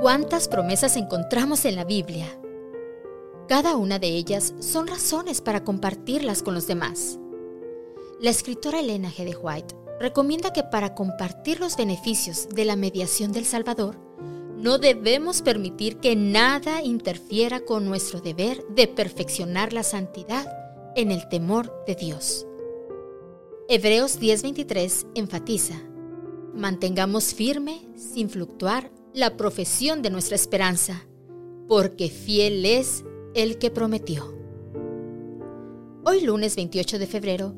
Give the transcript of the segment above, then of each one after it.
¿Cuántas promesas encontramos en la Biblia? Cada una de ellas son razones para compartirlas con los demás. La escritora Elena G. de White recomienda que para compartir los beneficios de la mediación del Salvador, no debemos permitir que nada interfiera con nuestro deber de perfeccionar la santidad en el temor de Dios. Hebreos 10:23 enfatiza, mantengamos firme, sin fluctuar, la profesión de nuestra esperanza, porque fiel es el que prometió. Hoy lunes 28 de febrero,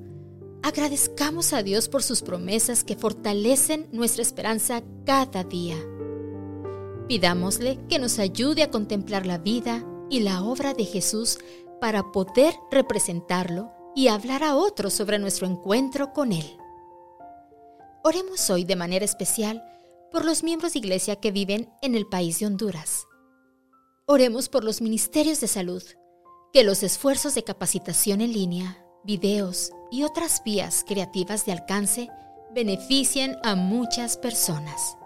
agradezcamos a Dios por sus promesas que fortalecen nuestra esperanza cada día. Pidámosle que nos ayude a contemplar la vida y la obra de Jesús para poder representarlo y hablar a otros sobre nuestro encuentro con Él. Oremos hoy de manera especial por los miembros de iglesia que viven en el país de Honduras. Oremos por los ministerios de salud, que los esfuerzos de capacitación en línea, videos y otras vías creativas de alcance beneficien a muchas personas.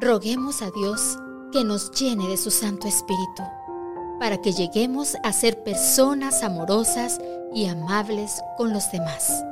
Roguemos a Dios que nos llene de su Santo Espíritu, para que lleguemos a ser personas amorosas y amables con los demás.